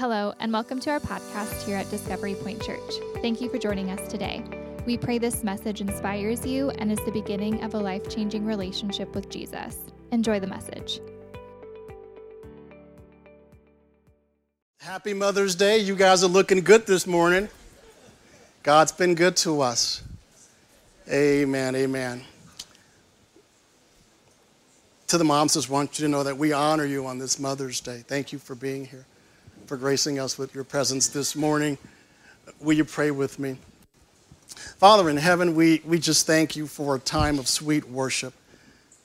Hello, and welcome to our podcast here at Discovery Point Church. Thank you for joining us today. We pray this message inspires you and is the beginning of a life changing relationship with Jesus. Enjoy the message. Happy Mother's Day. You guys are looking good this morning. God's been good to us. Amen. Amen. To the moms, just want you to know that we honor you on this Mother's Day. Thank you for being here, for gracing us with your presence this morning. Will you pray with me? Father in heaven, we, we just thank you for a time of sweet worship.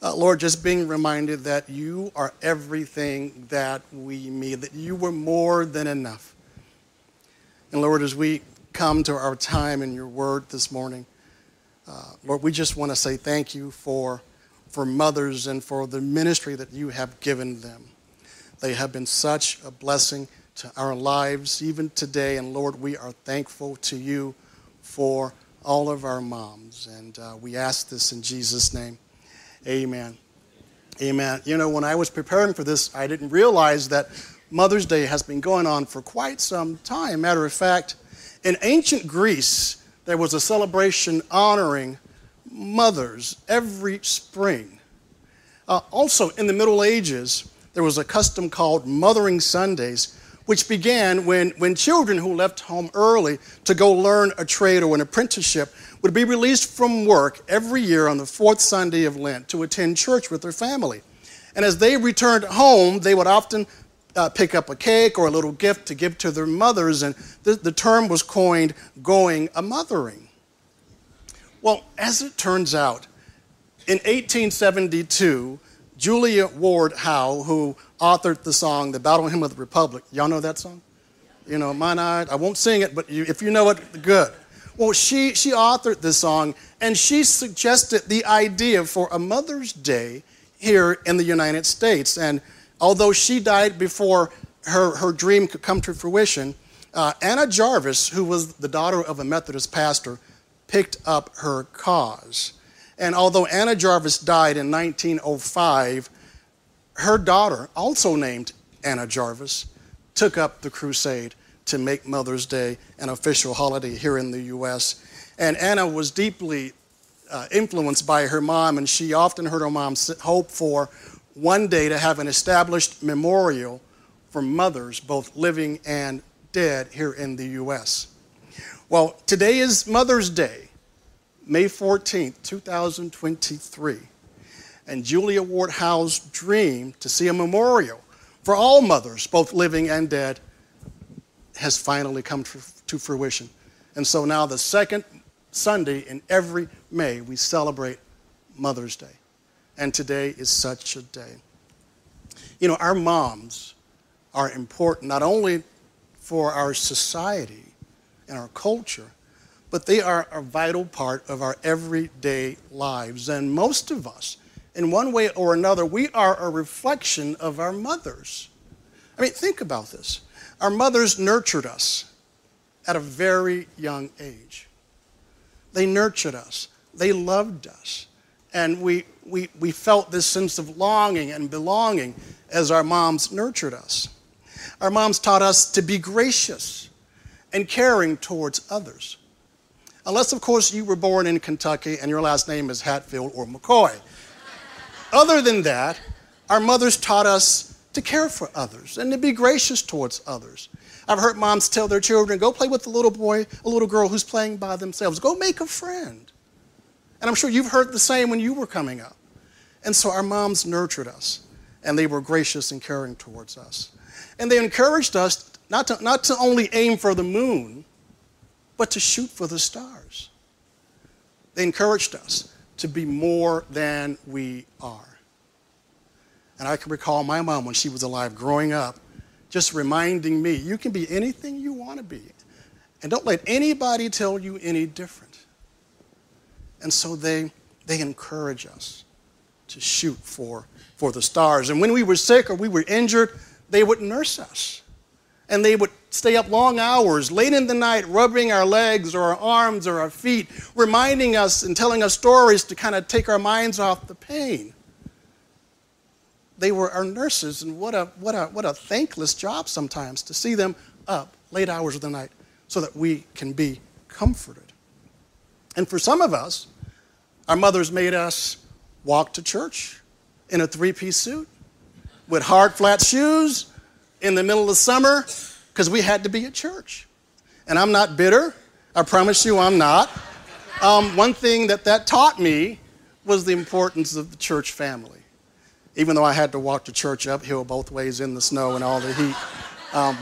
Uh, Lord, just being reminded that you are everything that we need, that you were more than enough. And Lord, as we come to our time in your word this morning, uh, Lord, we just want to say thank you for, for mothers and for the ministry that you have given them. They have been such a blessing to our lives, even today. And Lord, we are thankful to you for all of our moms. And uh, we ask this in Jesus' name. Amen. Amen. You know, when I was preparing for this, I didn't realize that Mother's Day has been going on for quite some time. Matter of fact, in ancient Greece, there was a celebration honoring mothers every spring. Uh, also, in the Middle Ages, there was a custom called Mothering Sundays, which began when, when children who left home early to go learn a trade or an apprenticeship would be released from work every year on the fourth Sunday of Lent to attend church with their family. And as they returned home, they would often uh, pick up a cake or a little gift to give to their mothers, and the, the term was coined going a mothering. Well, as it turns out, in 1872, Julia Ward Howe, who authored the song, The Battle Hymn of the Republic. Y'all know that song? You know, mine, I, I won't sing it, but you, if you know it, good. Well, she, she authored this song, and she suggested the idea for a Mother's Day here in the United States. And although she died before her, her dream could come to fruition, uh, Anna Jarvis, who was the daughter of a Methodist pastor, picked up her cause. And although Anna Jarvis died in 1905, her daughter, also named Anna Jarvis, took up the crusade to make Mother's Day an official holiday here in the U.S. And Anna was deeply uh, influenced by her mom, and she often heard her mom hope for one day to have an established memorial for mothers, both living and dead, here in the U.S. Well, today is Mother's Day, May 14th, 2023 and Julia Ward Howe's dream to see a memorial for all mothers, both living and dead, has finally come to fruition. And so now, the second Sunday in every May, we celebrate Mother's Day. And today is such a day. You know, our moms are important not only for our society and our culture, but they are a vital part of our everyday lives. And most of us, in one way or another, we are a reflection of our mothers. I mean, think about this. Our mothers nurtured us at a very young age. They nurtured us, they loved us, and we, we, we felt this sense of longing and belonging as our moms nurtured us. Our moms taught us to be gracious and caring towards others. Unless, of course, you were born in Kentucky and your last name is Hatfield or McCoy. Other than that, our mothers taught us to care for others and to be gracious towards others. I've heard moms tell their children, go play with a little boy, a little girl who's playing by themselves. Go make a friend. And I'm sure you've heard the same when you were coming up. And so our moms nurtured us, and they were gracious and caring towards us. And they encouraged us not to, not to only aim for the moon, but to shoot for the stars. They encouraged us to be more than we are. And I can recall my mom when she was alive growing up just reminding me you can be anything you want to be. And don't let anybody tell you any different. And so they, they encourage us to shoot for, for the stars. And when we were sick or we were injured, they would nurse us and they would stay up long hours, late in the night, rubbing our legs or our arms or our feet, reminding us and telling us stories to kind of take our minds off the pain. they were our nurses, and what a, what, a, what a thankless job sometimes to see them up late hours of the night so that we can be comforted. And for some of us, our mothers made us walk to church in a three piece suit with hard, flat shoes in the middle of summer because we had to be at church. And I'm not bitter. I promise you I'm not. Um, one thing that that taught me was the importance of the church family. Even though I had to walk to church uphill both ways in the snow and all the heat. Um,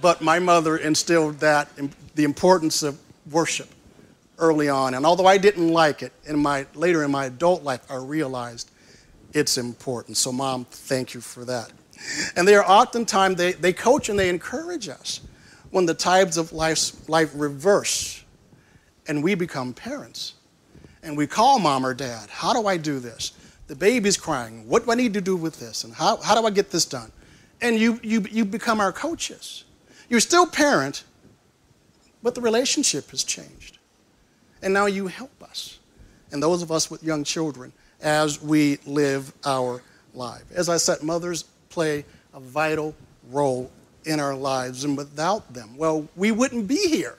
but my mother instilled that, the importance of worship early on. And although I didn't like it, in my, later in my adult life, I realized it's important. So, Mom, thank you for that. And they are oftentimes, they, they coach and they encourage us when the tides of life, life reverse and we become parents. And we call mom or dad, how do I do this? The baby's crying. What do I need to do with this? And how, how do I get this done? And you, you, you become our coaches. You're still parent, but the relationship has changed. And now you help us, and those of us with young children, as we live our life. As I said, mothers play a vital role in our lives, and without them, well, we wouldn't be here.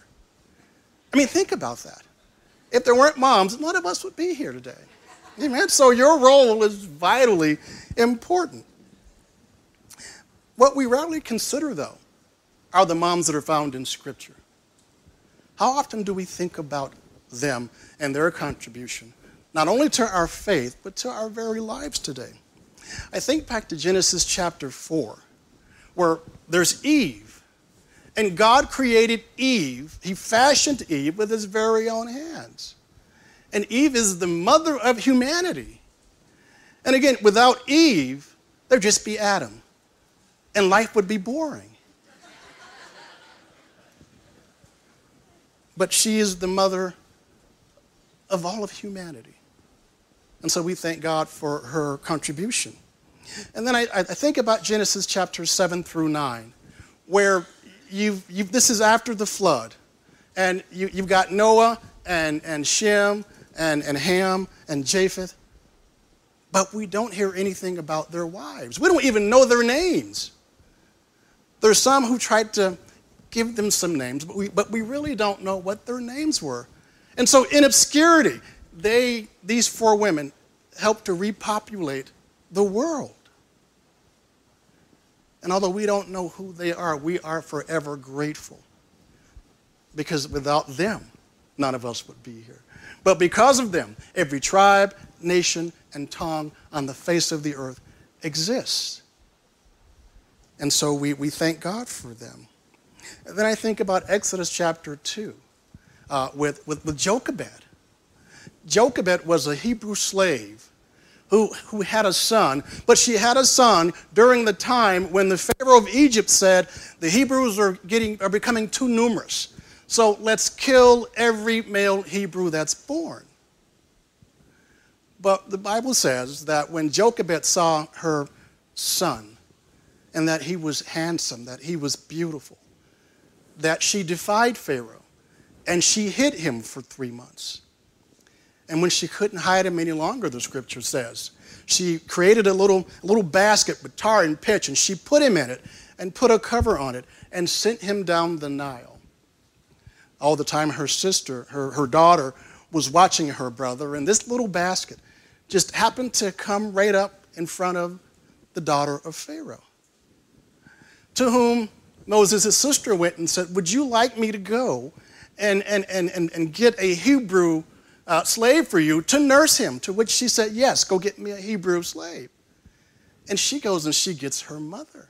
I mean, think about that. If there weren't moms, none of us would be here today. Amen. So your role is vitally important. What we rarely consider, though, are the moms that are found in Scripture. How often do we think about them and their contribution, not only to our faith, but to our very lives today. I think back to Genesis chapter 4, where there's Eve, and God created Eve. He fashioned Eve with his very own hands. And Eve is the mother of humanity. And again, without Eve, there'd just be Adam, and life would be boring. But she is the mother of all of humanity. And so we thank God for her contribution. And then I, I think about Genesis chapter 7 through 9, where you've, you've, this is after the flood. And you, you've got Noah and, and Shem and, and Ham and Japheth. But we don't hear anything about their wives. We don't even know their names. There's some who tried to give them some names, but we, but we really don't know what their names were. And so, in obscurity, they, these four women helped to repopulate the world. And although we don't know who they are, we are forever grateful. Because without them, none of us would be here. But because of them, every tribe, nation, and tongue on the face of the earth exists. And so we, we thank God for them. And then I think about Exodus chapter 2 uh, with, with, with Jochebed. Jochebed was a Hebrew slave who, who had a son, but she had a son during the time when the Pharaoh of Egypt said, the Hebrews are, getting, are becoming too numerous. So let's kill every male Hebrew that's born. But the Bible says that when Jochebed saw her son, and that he was handsome, that he was beautiful, that she defied Pharaoh and she hid him for three months. And when she couldn't hide him any longer, the scripture says, she created a little, a little basket with tar and pitch, and she put him in it and put a cover on it and sent him down the Nile. All the time, her sister, her, her daughter, was watching her brother, and this little basket just happened to come right up in front of the daughter of Pharaoh, to whom Moses' sister went and said, Would you like me to go and, and, and, and, and get a Hebrew uh, slave for you to nurse him. To which she said, Yes, go get me a Hebrew slave. And she goes and she gets her mother.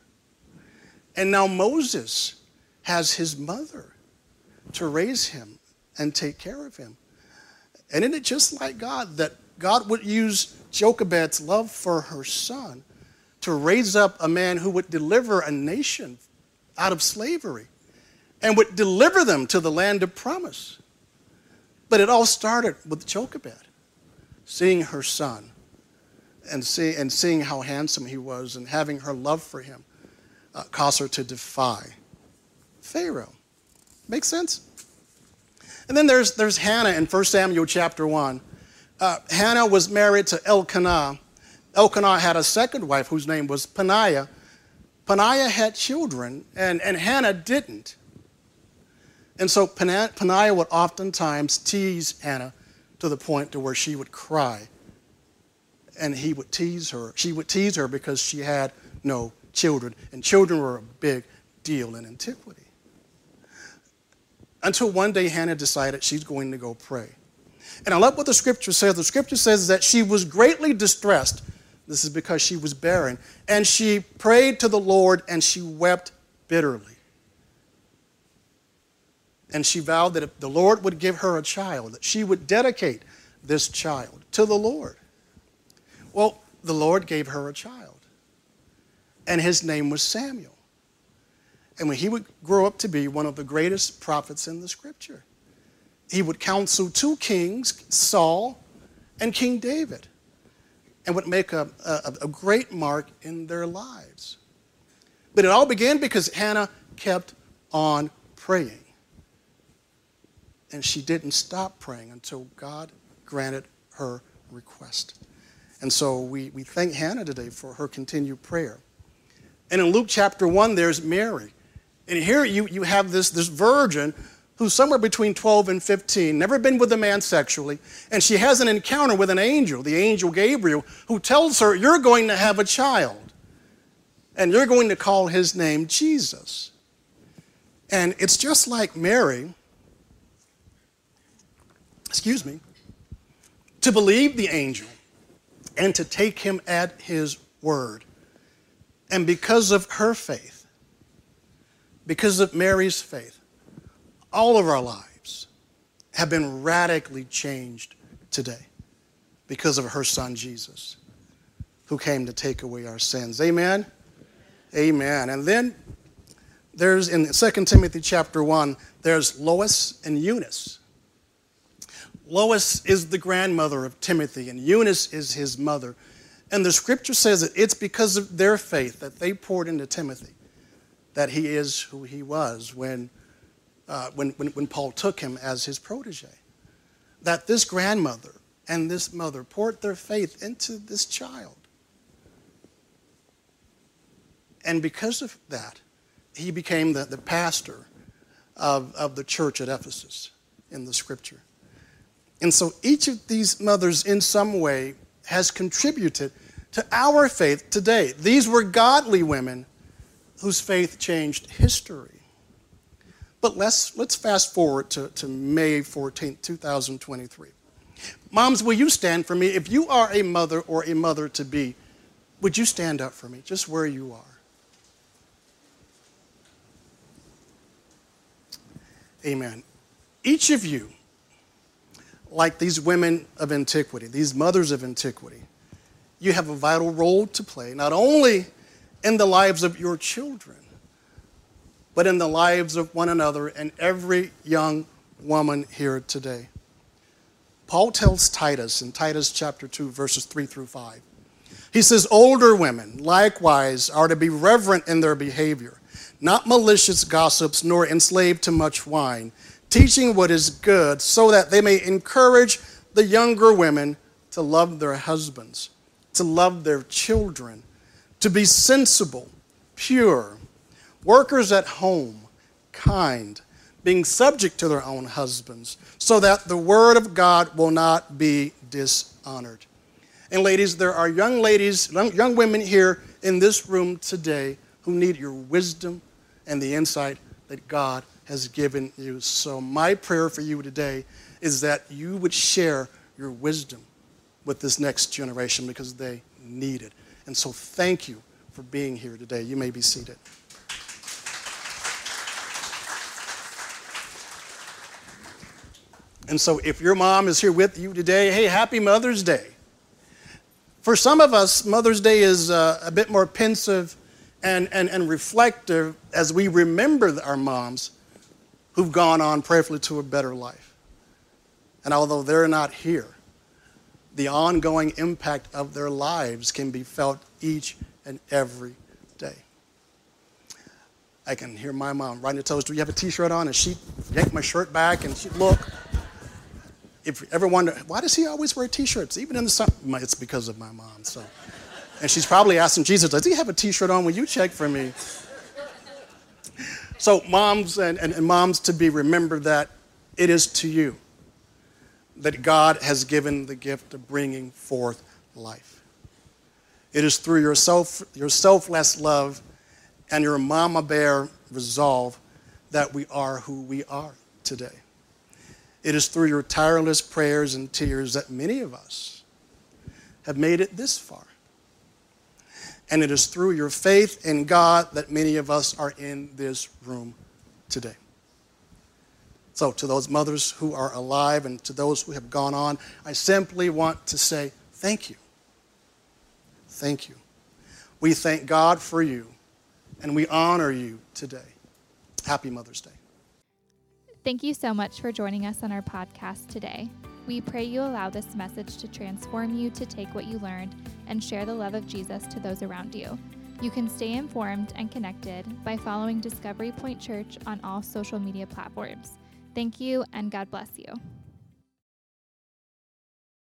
And now Moses has his mother to raise him and take care of him. And isn't it just like God that God would use Jochebed's love for her son to raise up a man who would deliver a nation out of slavery? and would deliver them to the land of promise. But it all started with Jochebed, seeing her son and, see, and seeing how handsome he was and having her love for him uh, caused her to defy Pharaoh. Make sense? And then there's, there's Hannah in 1 Samuel chapter 1. Uh, Hannah was married to Elkanah, Elkanah had a second wife whose name was Peninnah. Peninnah had children, and, and Hannah didn't. And so Peninnah would oftentimes tease Hannah to the point to where she would cry. And he would tease her. She would tease her because she had no children. And children were a big deal in antiquity. Until one day Hannah decided she's going to go pray. And I love what the scripture says. The scripture says that she was greatly distressed. This is because she was barren. And she prayed to the Lord and she wept bitterly. And she vowed that if the Lord would give her a child, that she would dedicate this child to the Lord. Well, the Lord gave her a child, and his name was Samuel. And when he would grow up to be one of the greatest prophets in the scripture, he would counsel two kings, Saul and King David, and would make a, a, a great mark in their lives. But it all began because Hannah kept on praying. And she didn't stop praying until God granted her request. And so we, we thank Hannah today for her continued prayer. And in Luke chapter 1, there's Mary. And here you, you have this, this virgin who's somewhere between 12 and 15, never been with a man sexually, and she has an encounter with an angel, the angel Gabriel, who tells her, You're going to have a child, and you're going to call his name Jesus. And it's just like Mary, excuse me, to believe the angel and to take him at his word. And because of her faith, because of Mary's faith, all of our lives have been radically changed today because of her son Jesus, who came to take away our sins. Amen? Amen. And then there's in 2 Timothy chapter 1, there's Lois and Eunice. Lois is the grandmother of Timothy, and Eunice is his mother. And the scripture says that it's because of their faith that they poured into Timothy that he is who he was when, uh, when, when, when Paul took him as his protege. That this grandmother and this mother poured their faith into this child. And because of that, he became the, the pastor of, of the church at Ephesus in the scripture. And so each of these mothers, in some way, has contributed to our faith today. These were godly women whose faith changed history. But let's, let's fast forward to, to May 14, 2023. Moms, will you stand for me? If you are a mother or a mother to be, would you stand up for me, just where you are? Amen. Each of you, like these women of antiquity, these mothers of antiquity, you have a vital role to play, not only in the lives of your children, but in the lives of one another and every young woman here today. Paul tells Titus in Titus chapter 2, verses 3 through 5. He says, Older women likewise are to be reverent in their behavior, not malicious gossips, nor enslaved to much wine, teaching what is good, so that they may encourage the younger women to love their husbands, to love their children to be sensible, pure, workers at home, kind, being subject to their own husbands, so that the word of God will not be dishonored. And ladies, there are young ladies, young women here in this room today who need your wisdom and the insight that God has given you. So, my prayer for you today is that you would share your wisdom with this next generation because they need it. And so, thank you for being here today. You may be seated. And so, if your mom is here with you today, hey, happy Mother's Day. For some of us, Mother's Day is uh, a bit more pensive and, and, and reflective as we remember our moms who've gone on prayerfully to a better life. And although they're not here, the ongoing impact of their lives can be felt each and every day. I can hear my mom writing the toes, Do you have a t-shirt on? And she yanked my shirt back and she'd look. If you ever wonder, why does he always wear t-shirts? Even in the summer, it's because of my mom. So And she's probably asking Jesus, Does he have a t shirt on? Will you check for me? So, moms and, and, and moms to be, remember that it is to you that God has given the gift of bringing forth life. It is through your, self, your selfless love and your mama bear resolve that we are who we are today. It is through your tireless prayers and tears that many of us have made it this far. And it is through your faith in God that many of us are in this room today. So, to those mothers who are alive and to those who have gone on, I simply want to say thank you. Thank you. We thank God for you and we honor you today. Happy Mother's Day. Thank you so much for joining us on our podcast today. We pray you allow this message to transform you to take what you learned and share the love of Jesus to those around you. You can stay informed and connected by following Discovery Point Church on all social media platforms. Thank you, and God bless you.